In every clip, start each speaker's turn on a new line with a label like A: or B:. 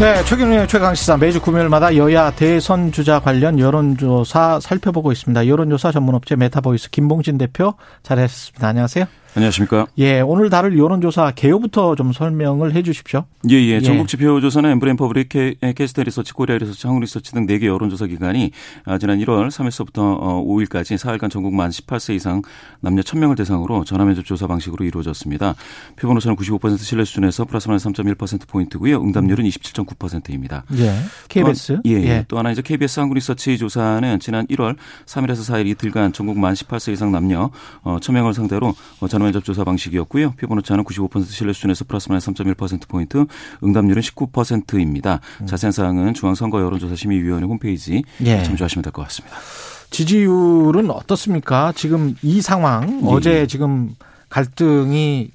A: 네, 최경영의 최강시사 매주 금요일마다 여야 대선 주자 관련 여론조사 살펴보고 있습니다. 여론조사 전문업체 메타보이스 김봉신 대표 자리하셨습니다. 안녕하세요.
B: 안녕하십니까.
A: 예, 오늘 다룰 여론조사 개요부터 좀 설명을 해 주십시오.
B: 예, 예. 전국 지표조사는 엠브레인 퍼블릭, 케이스탯 리서치, 코리아 리서치, 한국 리서치 등 4개 여론조사 기관이 아, 지난 1월 3일서부터 5일까지 어, 4일간 전국 만 18세 이상 남녀 1000명을 대상으로 전화면접 조사 방식으로 이루어졌습니다. 표본 오차는 95% 신뢰 수준에서 플러스 마이너스 3.1%포인트고요. 응답률은 27.9%입니다.
A: 예. KBS.
B: 또, 예, 예. 또 하나 이제 KBS 한국 리서치 조사는 지난 1월 3일에서 4일 이틀간 전국 만 18세 이상 남녀 1000명을 어, 상대로 전화 면접 조사 방식이었고요. 표본오차는 95% 신뢰 수준에서 플러스 마이너스 3.1%포인트, 응답률은 19%입니다. 음. 자세한 사항은 중앙선거 여론조사 심의위원회 홈페이지 예. 참조하시면 될 것 같습니다.
A: 지지율은 어떻습니까? 지금 이 상황, 예. 어제 지금 갈등이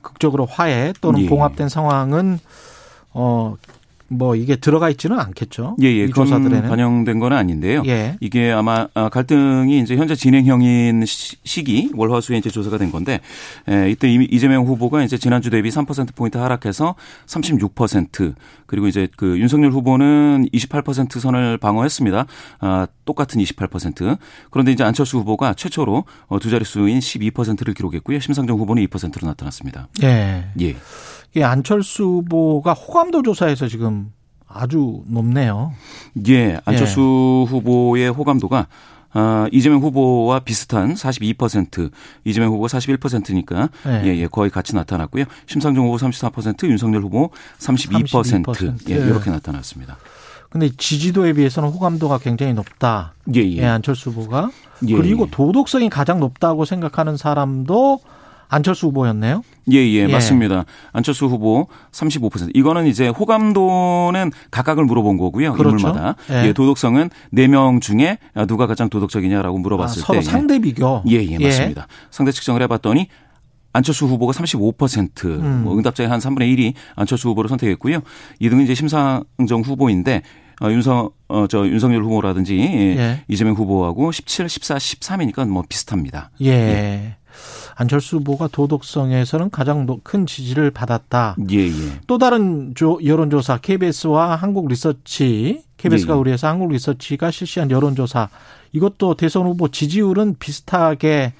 A: 극적으로 화해 또는 예. 봉합된 상황은 어, 뭐 이게 들어가 있지는 않겠죠.
B: 예, 예. 조사들에는 반영된 건 아닌데요. 예. 이게 아마 아, 갈등이 이제 현재 진행형인 시기 월화수에 이제 조사가 된 건데 에, 이때 이재명 후보가 이제 지난주 대비 3% 포인트 하락해서 36% 그리고 이제 그 윤석열 후보는 28% 선을 방어했습니다. 아, 똑같은 28%. 그런데 이제 안철수 후보가 최초로 어, 두 자릿수인 12%를 기록했고요. 심상정 후보는 2%로 나타났습니다.
A: 예. 예. 이 안철수 후보가 호감도 조사에서 지금 아주 높네요.
B: 예, 안철수 예. 후보의 호감도가 아, 이재명 후보와 비슷한 42%, 이재명 후보가 41%니까 네. 예, 예, 거의 같이 나타났고요. 심상정 후보 34%, 윤석열 후보 32%, 32%. 예, 이렇게 나타났습니다.
A: 근데 지지도에 비해서는 호감도가 굉장히 높다. 예, 예. 예 안철수 후보가. 예, 그리고 예. 도덕성이 가장 높다고 생각하는 사람도 안철수 후보였네요.
B: 예, 예, 예, 맞습니다. 안철수 후보 35%. 이거는 이제 호감도는 각각을 물어본 거고요. 그렇죠. 인물마다. 예. 예 도덕성은 4명 중에 누가 가장 도덕적이냐라고 물어봤을 아,
A: 서로
B: 때
A: 상대 비교.
B: 예, 예, 맞습니다. 상대 측정을 해 봤더니 안철수 후보가 35%, 음. 뭐 응답자의 한 3분의 1이 안철수 후보를 선택했고요. 2등은 이제 심상정 후보인데 어, 윤석 어, 저 윤석열 후보라든지 예. 이재명 후보하고 17, 14, 13이니까 뭐 비슷합니다.
A: 예. 예. 안철수 후보가 도덕성에서는 가장 큰 지지를 받았다. 예, 예. 또 다른 조, 여론조사 KBS와 한국 리서치 KBS가 예, 예. 우리에서 한국 리서치가 실시한 여론조사 이것도 대선 후보 지지율은 비슷하게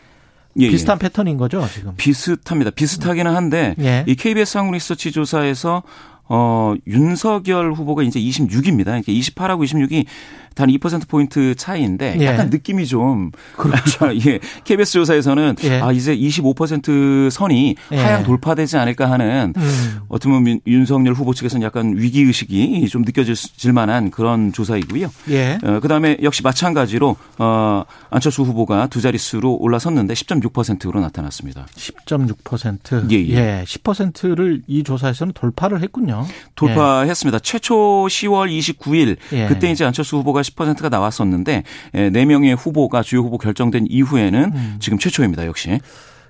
A: 예, 예. 비슷한 패턴인 거죠, 지금?
B: 비슷합니다. 비슷하기는 한데 예. 이 KBS 한국 리서치 조사에서 어 윤석열 후보가 이제 26입니다. 그러니까 28하고 26이 단 2%포인트 차이인데 예. 약간 느낌이 좀 그렇죠. 예. KBS 조사에서는 예. 아 이제 25% 선이 예. 하향 돌파되지 않을까 하는 음. 어떻게 보면 윤석열 후보 측에서는 약간 위기 의식이 좀 느껴질 만한 그런 조사이고요. 예. 어, 그 다음에 역시 마찬가지로 어 안철수 후보가 두 자릿수로 올라섰는데 10.6%로 나타났습니다.
A: 10.6%. 예, 예. 예. 10%를 이 조사에서는 돌파를 했군요.
B: 돌파했습니다. 최초 10월 29일 예. 그때 이제 안철수 후보가 10%가 나왔었는데 4명의 후보가 주요 후보 결정된 이후에는 음. 지금 최초입니다. 역시.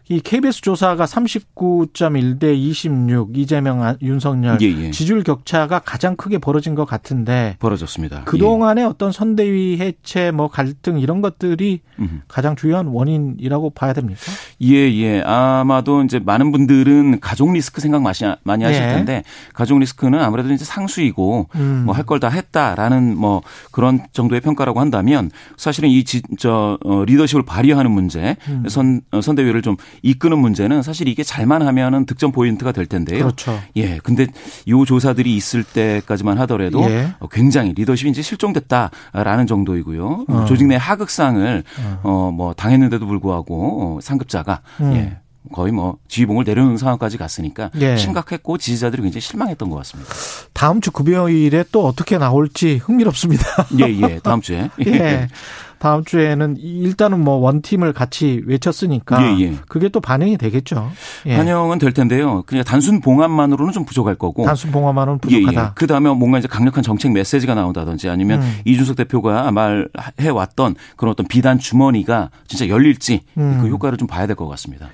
A: 이 KBS 조사가 39.1 대 26 이재명 윤석열 예, 예. 지지율 격차가 가장 크게 벌어진 것 같은데
B: 벌어졌습니다.
A: 그 동안의 예. 어떤 선대위 해체 뭐 갈등 이런 것들이 음흠. 가장 중요한 원인이라고 봐야 됩니까?
B: 예, 예. 아마도 이제 많은 분들은 가족 리스크 생각 많이 하실 예. 텐데 가족 리스크는 아무래도 이제 상수이고 음. 뭐할 걸 다 했다라는 뭐 그런 정도의 평가라고 한다면 사실은 이저 어, 리더십을 발휘하는 문제 음. 선 어, 선대위를 좀 이끄는 문제는 사실 이게 잘만 하면은 득점 포인트가 될 텐데요.
A: 그렇죠.
B: 예. 근데 요 조사들이 있을 때까지만 하더라도 예. 굉장히 리더십이 이제 실종됐다라는 정도이고요. 어. 조직 내 하극상을 어. 어뭐 당했는데도 불구하고 어, 상급자가 음. 예. 거의 뭐 지휘봉을 내려놓는 상황까지 갔으니까 예. 심각했고 지지자들이 굉장히 실망했던 것 같습니다.
A: 다음 주 금요일에 또 어떻게 나올지 흥미롭습니다.
B: 예, 예. 다음 주에.
A: 예. 다음 주에는 일단은 뭐 원팀을 같이 외쳤으니까 예, 예. 그게 또 반영이 되겠죠.
B: 예. 반영은 될 텐데요. 그냥 단순 봉합만으로는 좀 부족할 거고.
A: 단순 봉합만으로는 부족하다. 예, 예.
B: 그 다음에 뭔가 이제 강력한 정책 메시지가 나온다든지 아니면 음. 이준석 대표가 말해 왔던 그런 어떤 비단 주머니가 진짜 열릴지 음. 그 효과를 좀 봐야 될 것 같습니다.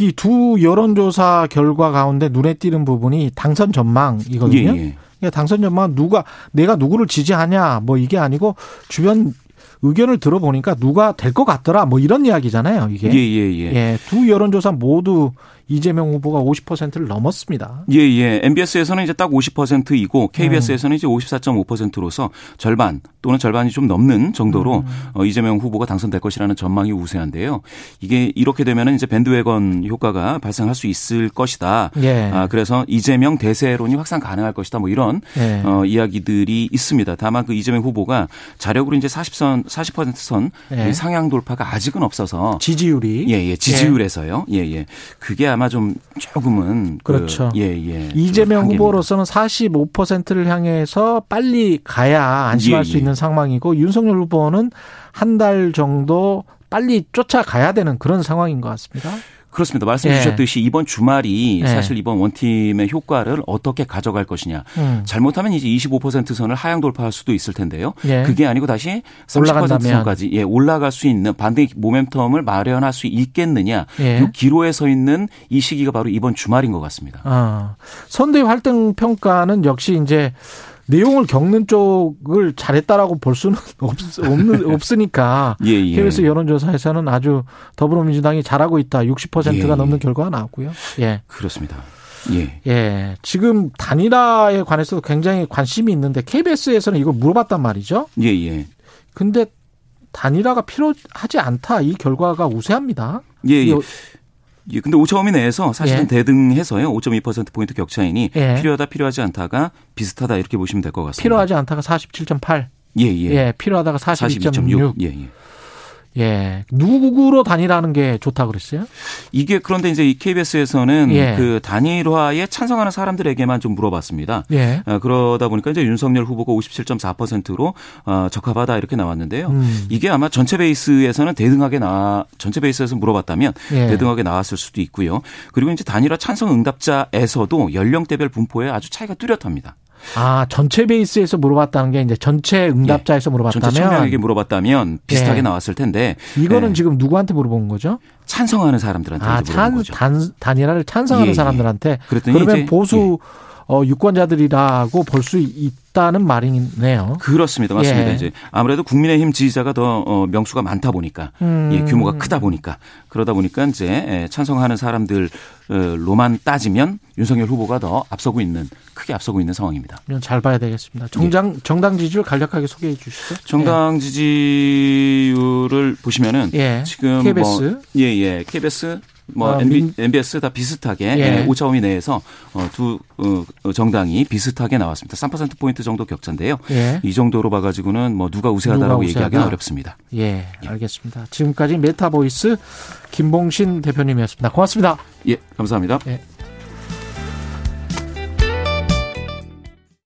A: 이두 여론조사 결과 가운데 눈에 띄는 부분이 당선 전망이거든요. 예, 예. 그러니까 당선 전망 누가 내가 누구를 지지하냐 뭐 이게 아니고 주변 의견을 들어보니까 누가 될 것 같더라 뭐 이런 이야기잖아요 이게
B: 예, 예, 예.
A: 예, 두 여론조사 모두 이재명 후보가 50%를 넘었습니다.
B: 예, 예. MBS에서는 이제 딱 50%이고 KBS에서는 음. 이제 54.5%로서 절반 또는 절반이 좀 넘는 정도로 음. 어, 이재명 후보가 당선될 것이라는 전망이 우세한데요. 이게 이렇게 되면은 이제 밴드웨건 효과가 발생할 수 있을 것이다. 예. 아, 그래서 이재명 대세론이 확산 가능할 것이다. 뭐 이런 예. 어, 이야기들이 있습니다. 다만 그 이재명 후보가 자력으로 이제 40선 40%선 예. 상향 돌파가 아직은 없어서
A: 지지율이
B: 예, 예. 지지율에서요. 예, 예. 그게 아마 좀 조금은
A: 그 그렇죠.
B: 그, 예, 예.
A: 이재명 후보로서는 45%를 향해서 빨리 가야 안심할 예, 수 예. 있는 상황이고 윤석열 후보는 한 달 정도 빨리 쫓아가야 되는 그런 상황인 것 같습니다.
B: 그렇습니다. 말씀해 예. 주셨듯이 이번 주말이 예. 사실 이번 원팀의 효과를 어떻게 가져갈 것이냐. 음. 잘못하면 이제 25% 선을 하향 돌파할 수도 있을 텐데요. 예. 그게 아니고 다시 30% 선까지 예, 올라갈 수 있는 반대 모멘텀을 마련할 수 있겠느냐. 예. 이 기로에 서 있는 이 시기가 바로 이번 주말인 것 같습니다.
A: 아. 선대위 활동 평가는 역시 이제 내용을 겪는 쪽을 잘했다라고 볼 수는 없, 없는, 없으니까 예, 예. KBS 여론조사에서는 아주 더불어민주당이 잘하고 있다. 60%가 예, 예. 넘는 결과가 나왔고요. 예.
B: 그렇습니다. 예.
A: 예. 지금 단일화에 관해서도 굉장히 관심이 있는데 KBS에서는 이걸 물어봤단 말이죠.
B: 예, 예.
A: 근데 단일화가 필요하지 않다. 이 결과가 우세합니다.
B: 예, 예. 예, 근데 오차범위 내에서 사실은 예. 대등해서요. 5.2%포인트 격차이니 예. 필요하다 필요하지 않다가 비슷하다 이렇게 보시면 될 것 같습니다.
A: 필요하지 않다가 47.8.
B: 예, 예.
A: 예, 필요하다가 42.6. 예, 예. 예. 누구로 단일화하는 게 좋다 그랬어요?
B: 이게 그런데 이제 이 KBS에서는 예. 그 단일화에 찬성하는 사람들에게만 좀 물어봤습니다. 예. 어, 그러다 보니까 이제 윤석열 후보가 57.4%로 어, 적합하다 이렇게 나왔는데요. 음. 이게 아마 전체 베이스에서는 대등하게 나 전체 베이스에서 물어봤다면 예. 대등하게 나왔을 수도 있고요. 그리고 이제 단일화 찬성 응답자에서도 연령대별 분포에 아주 차이가 뚜렷합니다.
A: 아, 전체 베이스에서 물어봤다는 게 이제 전체 응답자에서 예. 물어봤다면
B: 전체 청명에게 물어봤다면 비슷하게 예. 나왔을 텐데
A: 이거는 예. 지금 누구한테 물어본 거죠?
B: 찬성하는 사람들한테 아,
A: 찬,
B: 거죠.
A: 단, 단일화를 찬성하는 예, 예. 사람들한테 그러면 보수 어, 유권자들이라고 볼 수 있다는 말이네요.
B: 그렇습니다. 맞습니다. 예. 이제 아무래도 국민의힘 지지자가 더 어, 명수가 많다 보니까 음. 예, 규모가 크다 보니까 그러다 보니까 이제 예, 찬성하는 사람들로만 따지면 윤석열 후보가 더 앞서고 있는 크게 앞서고 있는 상황입니다.
A: 잘 봐야 되겠습니다. 정당 예. 정당 지지율 간략하게 소개해 주시죠.
B: 정당 예. 지지율을 보시면은 예. 지금
A: KBS
B: 뭐 예예 예. KBS 뭐 어, MB, MBS 다 비슷하게 예. 오차범위 내에서 어, 두 어, 정당이 비슷하게 나왔습니다. 3% 포인트 정도 격차인데요. 예. 이 정도로 봐가지고는 뭐 누가 우세하다라고 누가 얘기하기는 어렵습니다.
A: 예, 예, 알겠습니다. 지금까지 메타보이스 김봉신 대표님이었습니다. 고맙습니다.
B: 예, 감사합니다.
A: 예.